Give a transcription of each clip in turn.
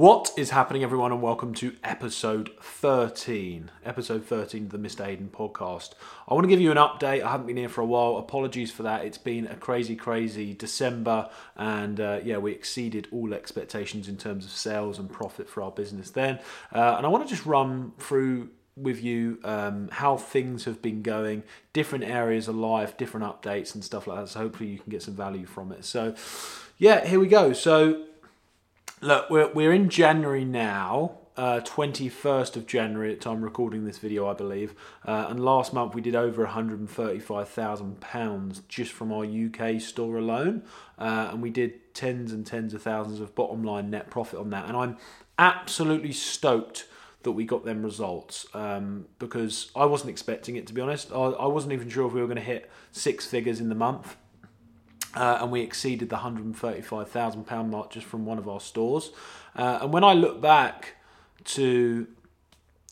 What is happening, everyone, and welcome to episode 13. Episode 13 of the Mr. Hayden podcast. I want to give you an update. I haven't been here for a while. Apologies for that. It's been a crazy, crazy December, and uh, yeah, we exceeded all expectations in terms of sales and profit for our business then. Uh, and I want to just run through with you um, how things have been going, different areas of life, different updates, and stuff like that. So hopefully you can get some value from it. So, yeah, here we go. So, Look, we're, we're in January now, uh, 21st of January at time recording this video, I believe. Uh, and last month we did over £135,000 just from our UK store alone. Uh, and we did tens and tens of thousands of bottom line net profit on that. And I'm absolutely stoked that we got them results um, because I wasn't expecting it, to be honest. I, I wasn't even sure if we were going to hit six figures in the month. Uh, and we exceeded the £135,000 mark just from one of our stores. Uh, and when I look back to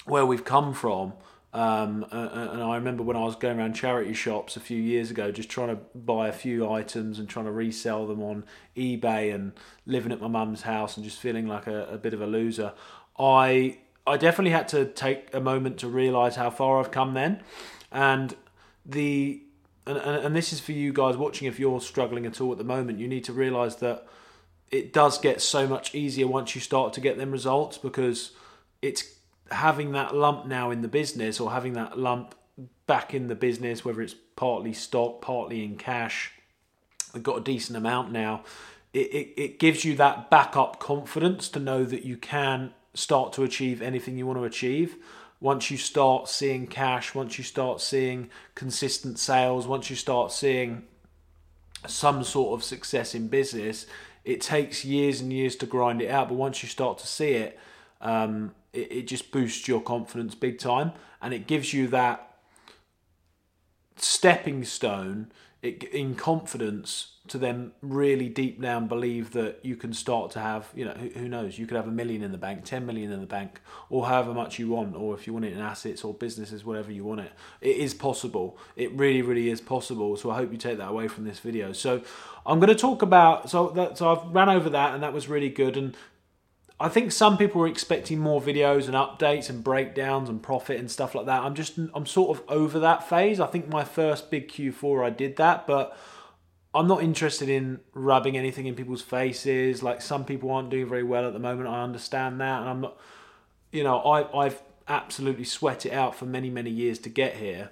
where we've come from, um, and I remember when I was going around charity shops a few years ago, just trying to buy a few items and trying to resell them on eBay and living at my mum's house and just feeling like a, a bit of a loser. I I definitely had to take a moment to realise how far I've come then, and the and, and, and this is for you guys watching if you're struggling at all at the moment, you need to realize that it does get so much easier once you start to get them results because it's having that lump now in the business or having that lump back in the business, whether it's partly stock, partly in cash. We've got a decent amount now. It, it, it gives you that backup confidence to know that you can start to achieve anything you want to achieve once you start seeing cash, once you start seeing consistent sales, once you start seeing some sort of success in business, it takes years and years to grind it out. But once you start to see it, um, it, it just boosts your confidence big time and it gives you that stepping stone in confidence to then really deep down believe that you can start to have, you know, who, who, knows, you could have a million in the bank, 10 million in the bank, or however much you want, or if you want it in assets or businesses, whatever you want it. It is possible. It really, really is possible. So I hope you take that away from this video. So I'm going to talk about, so that, so I've ran over that and that was really good. And I think some people were expecting more videos and updates and breakdowns and profit and stuff like that. I'm just I'm sort of over that phase. I think my first big Q4 I did that, but I'm not interested in rubbing anything in people's faces. Like some people aren't doing very well at the moment. I understand that, and I'm not. You know, I I've absolutely sweat it out for many many years to get here.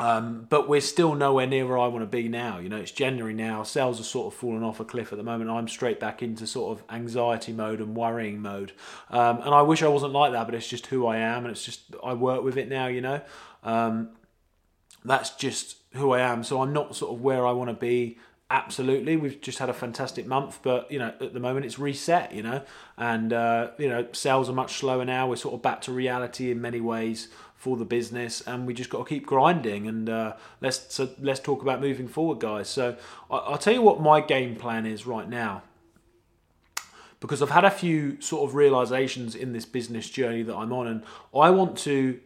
Um, but we're still nowhere near where I want to be now. You know, it's January now. Sales are sort of falling off a cliff at the moment. I'm straight back into sort of anxiety mode and worrying mode. Um, and I wish I wasn't like that, but it's just who I am, and it's just I work with it now. You know, um, that's just who I am. So I'm not sort of where I want to be. Absolutely, we've just had a fantastic month, but you know at the moment it's reset. You know, and uh, you know sales are much slower now. We're sort of back to reality in many ways for the business, and we just got to keep grinding. And uh, let's so let's talk about moving forward, guys. So I, will tell you what my game plan is right now, because I've had a few sort of realizations in this business journey that I'm on, and I want to.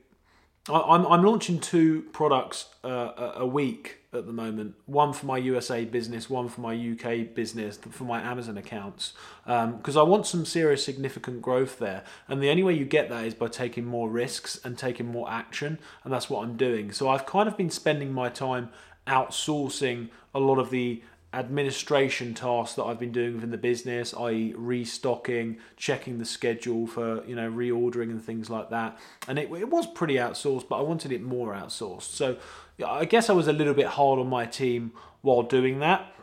I, am I'm launching two products uh, a week at the moment. One for my USA business, one for my UK business, for my Amazon accounts, because um, I want some serious, significant growth there. And the only way you get that is by taking more risks and taking more action, and that's what I'm doing. So I've kind of been spending my time outsourcing a lot of the administration tasks that I've been doing within the business, i.e., restocking, checking the schedule for you know reordering and things like that. And it, it was pretty outsourced, but I wanted it more outsourced. So I guess I was a little bit hard on my team while doing that,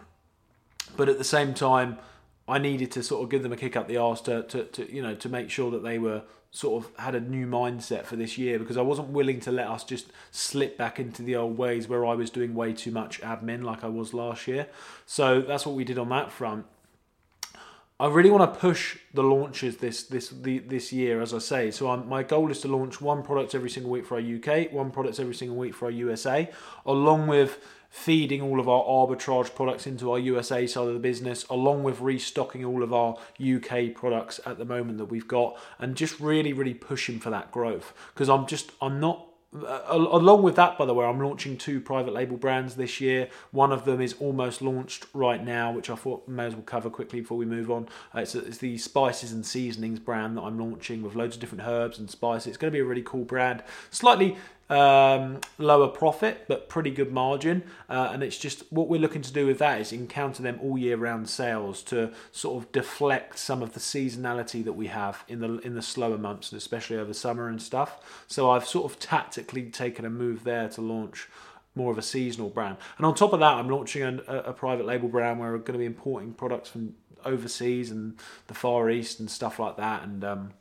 but at the same time, I needed to sort of give them a kick up the arse to, to, to you know to make sure that they were sort of had a new mindset for this year because I wasn't willing to let us just slip back into the old ways where I was doing way too much admin like I was last year. So that's what we did on that front. I really want to push the launches this this the, this year, as I say. So I'm, my goal is to launch one product every single week for our UK, one product every single week for our USA, along with feeding all of our arbitrage products into our USA side of the business, along with restocking all of our UK products at the moment that we've got, and just really really pushing for that growth because I'm just I'm not uh, along with that, by the way, I'm launching two private label brands this year. One of them is almost launched right now, which I thought may as well cover quickly before we move on. Uh, it's, it's, the spices and seasonings brand that I'm launching with loads of different herbs and spices. It's going to be a really cool brand. Slightly um, lower profit, but pretty good margin. Uh, and it's just what we're looking to do with that is encounter them all year round sales to sort of deflect some of the seasonality that we have in the in the slower months, and especially over summer and stuff. So I've sort of tactically taken a move there to launch more of a seasonal brand. And on top of that, I'm launching a, a private label brand where we're going to be importing products from overseas and the Far East and stuff like that. And um,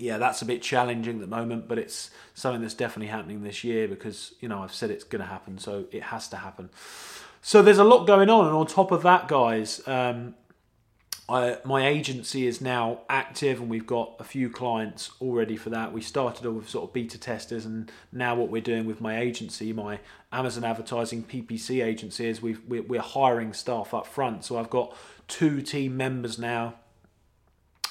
yeah, that's a bit challenging at the moment, but it's something that's definitely happening this year because you know I've said it's going to happen, so it has to happen. So there's a lot going on, and on top of that, guys, um, I, my agency is now active, and we've got a few clients already for that. We started off with sort of beta testers, and now what we're doing with my agency, my Amazon advertising PPC agency, is we've, we're hiring staff up front. So I've got two team members now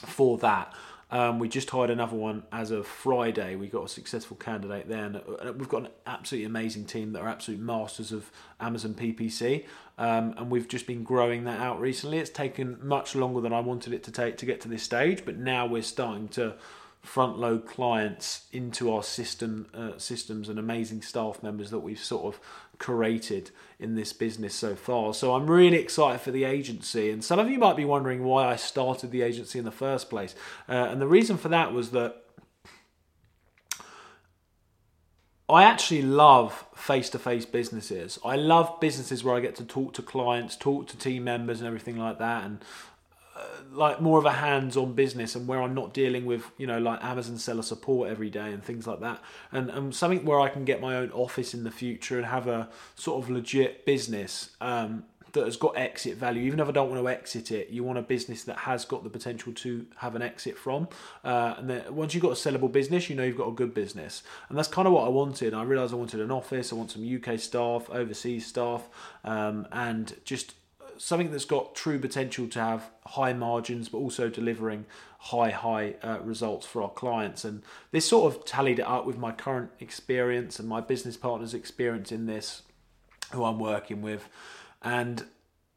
for that. Um, we just hired another one as of Friday. We got a successful candidate there, and uh, we've got an absolutely amazing team that are absolute masters of Amazon PPC. Um, and we've just been growing that out recently. It's taken much longer than I wanted it to take to get to this stage, but now we're starting to front load clients into our system uh, systems and amazing staff members that we've sort of created in this business so far. So I'm really excited for the agency. And some of you might be wondering why I started the agency in the first place. Uh, and the reason for that was that I actually love face to face businesses. I love businesses where I get to talk to clients, talk to team members, and everything like that. And like more of a hands-on business and where I'm not dealing with you know like Amazon seller support every day and things like that. And, and something where I can get my own office in the future and have a sort of legit business um, that has got exit value. Even if I don't want to exit it you want a business that has got the potential to have an exit from uh, and then once you've got a sellable business you know you've got a good business. And that's kind of what I wanted. I realized I wanted an office I want some UK staff overseas staff um, and just something that's got true potential to have high margins, but also delivering high, high uh, results for our clients. And this sort of tallied it up with my current experience and my business partner's experience in this, who I'm working with. And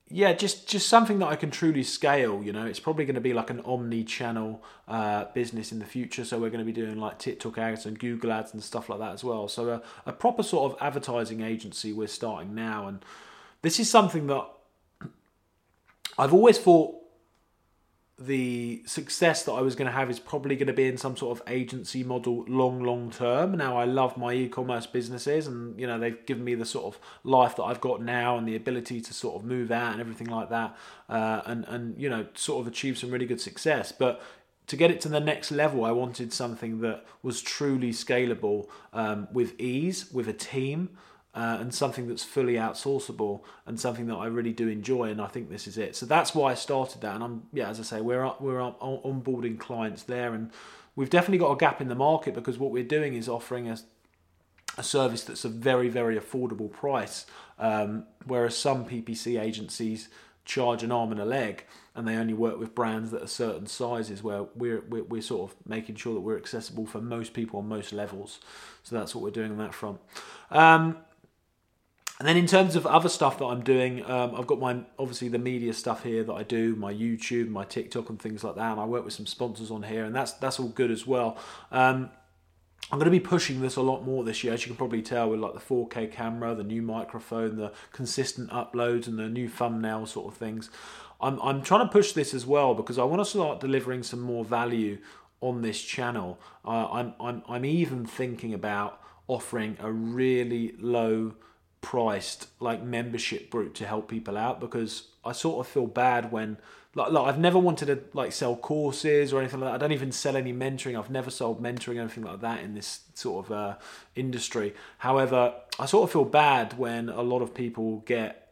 yeah, just just something that I can truly scale. You know, it's probably going to be like an omni-channel uh, business in the future. So we're going to be doing like TikTok ads and Google ads and stuff like that as well. So a, a proper sort of advertising agency we're starting now, and this is something that I've always thought the success that I was going to have is probably going to be in some sort of agency model long, long term. Now, I love my e commerce businesses, and you know, they've given me the sort of life that I've got now and the ability to sort of move out and everything like that, uh, and, and you know, sort of achieve some really good success. But to get it to the next level, I wanted something that was truly scalable um, with ease, with a team uh, and something that's fully outsourceable and something that I really do enjoy. And I think this is it. So that's why I started that. And I'm yeah, as I say, we're up, we're up onboarding clients there, and we've definitely got a gap in the market because what we're doing is offering a a service that's a very very affordable price, um, whereas some PPC agencies charge an arm and a leg and they only work with brands that are certain sizes where we're, we're, we're sort of making sure that we're accessible for most people on most levels so that's what we're doing on that front um, and then in terms of other stuff that I'm doing, um, I've got my obviously the media stuff here that I do, my YouTube, my TikTok, and things like that. And I work with some sponsors on here, and that's that's all good as well. Um, I'm going to be pushing this a lot more this year, as you can probably tell, with like the 4K camera, the new microphone, the consistent uploads, and the new thumbnail sort of things. I'm I'm trying to push this as well because I want to start delivering some more value on this channel. Uh, I'm I'm I'm even thinking about offering a really low priced like membership group to help people out because I sort of feel bad when like, like I've never wanted to like sell courses or anything like that. I don't even sell any mentoring. I've never sold mentoring or anything like that in this sort of uh, industry. However, I sort of feel bad when a lot of people get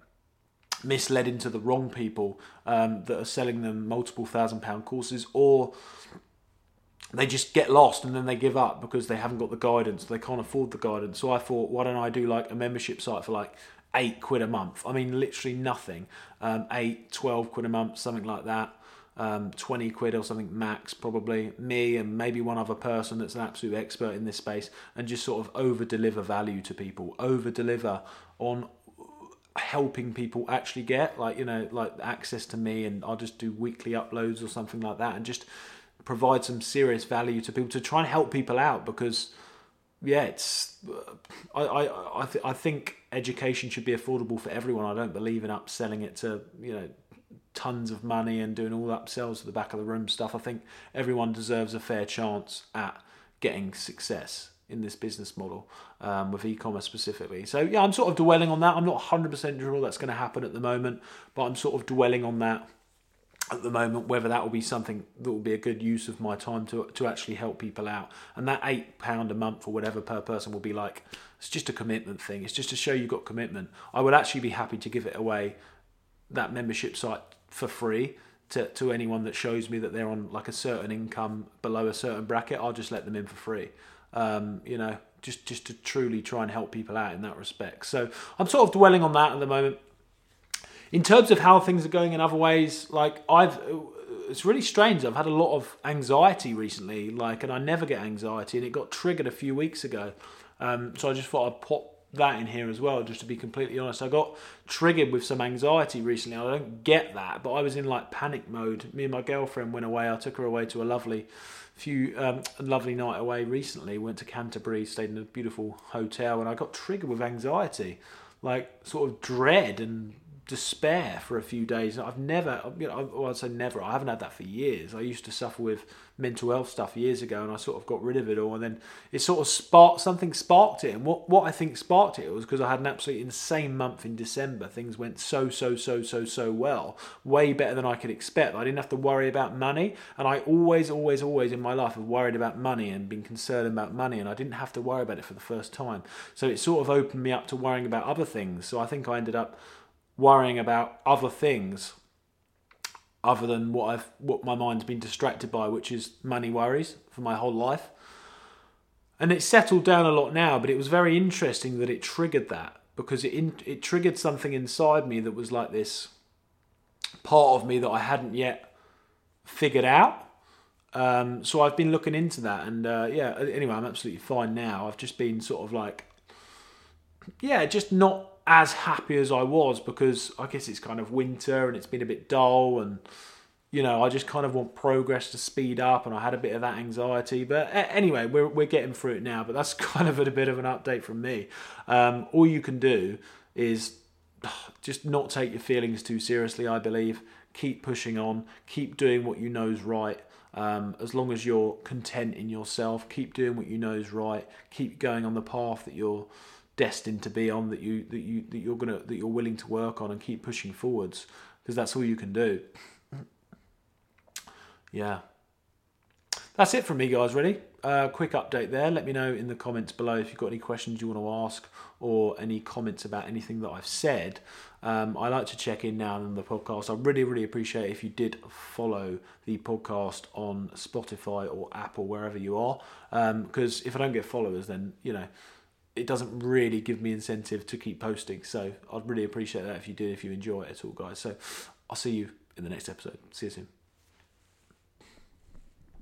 misled into the wrong people um, that are selling them multiple thousand pound courses or they just get lost and then they give up because they haven't got the guidance. They can't afford the guidance. So I thought, why don't I do like a membership site for like eight quid a month? I mean, literally nothing. Um, eight, 12 quid a month, something like that. um, 20 quid or something max, probably. Me and maybe one other person that's an absolute expert in this space, and just sort of over deliver value to people, over deliver on helping people actually get like you know like access to me and I'll just do weekly uploads or something like that and just provide some serious value to people to try and help people out because yeah it's I I I, th- I think education should be affordable for everyone I don't believe in upselling it to you know tons of money and doing all the upsells to the back of the room stuff I think everyone deserves a fair chance at getting success in this business model um, with e-commerce specifically. So yeah, I'm sort of dwelling on that. I'm not 100% sure that's going to happen at the moment, but I'm sort of dwelling on that at the moment. Whether that will be something that will be a good use of my time to to actually help people out, and that eight pound a month or whatever per person will be like. It's just a commitment thing. It's just to show you've got commitment. I would actually be happy to give it away, that membership site for free. To, to anyone that shows me that they're on like a certain income below a certain bracket, I'll just let them in for free um, you know, just just to truly try and help people out in that respect. So I'm sort of dwelling on that at the moment. In terms of how things are going in other ways, like I've, it's really strange. I've had a lot of anxiety recently, like, and I never get anxiety, and it got triggered a few weeks ago. Um, so I just thought I'd pop that in here as well, just to be completely honest. I got triggered with some anxiety recently. I don't get that, but I was in like panic mode. Me and my girlfriend went away. I took her away to a lovely few um, lovely night away recently. Went to Canterbury, stayed in a beautiful hotel, and I got triggered with anxiety, like sort of dread and despair for a few days. I've never, you know, well, I'd say never. I haven't had that for years. I used to suffer with mental health stuff years ago, and I sort of got rid of it all. And then it sort of sparked something sparked it. And what what I think sparked it was because I had an absolutely insane month in December. Things went so so so so so well, way better than I could expect. I didn't have to worry about money, and I always always always in my life have worried about money and been concerned about money, and I didn't have to worry about it for the first time. So it sort of opened me up to worrying about other things. So I think I ended up worrying about other things other than what I've what my mind's been distracted by, which is money worries for my whole life. And it's settled down a lot now, but it was very interesting that it triggered that because it in, it triggered something inside me that was like this part of me that I hadn't yet figured out. Um, so I've been looking into that, and uh, yeah. Anyway, I'm absolutely fine now. I've just been sort of like, yeah, just not as happy as I was because I guess it's kind of winter and it's been a bit dull and you know I just kind of want progress to speed up and I had a bit of that anxiety. But anyway we're we're getting through it now but that's kind of a bit of an update from me. Um, all you can do is just not take your feelings too seriously I believe. Keep pushing on. Keep doing what you know is right. Um, as long as you're content in yourself keep doing what you know is right. Keep going on the path that you're destined to be on that you that you that you're gonna that you're willing to work on and keep pushing forwards because that's all you can do. Yeah. That's it from me, guys. Ready? Uh, quick update there. Let me know in the comments below if you've got any questions you want to ask or any comments about anything that I've said. Um, I like to check in now on the podcast. I really, really appreciate if you did follow the podcast on Spotify or Apple, wherever you are. Because um, if I don't get followers, then, you know, it doesn't really give me incentive to keep posting. So I'd really appreciate that if you did, if you enjoy it at all, guys. So I'll see you in the next episode. See you soon.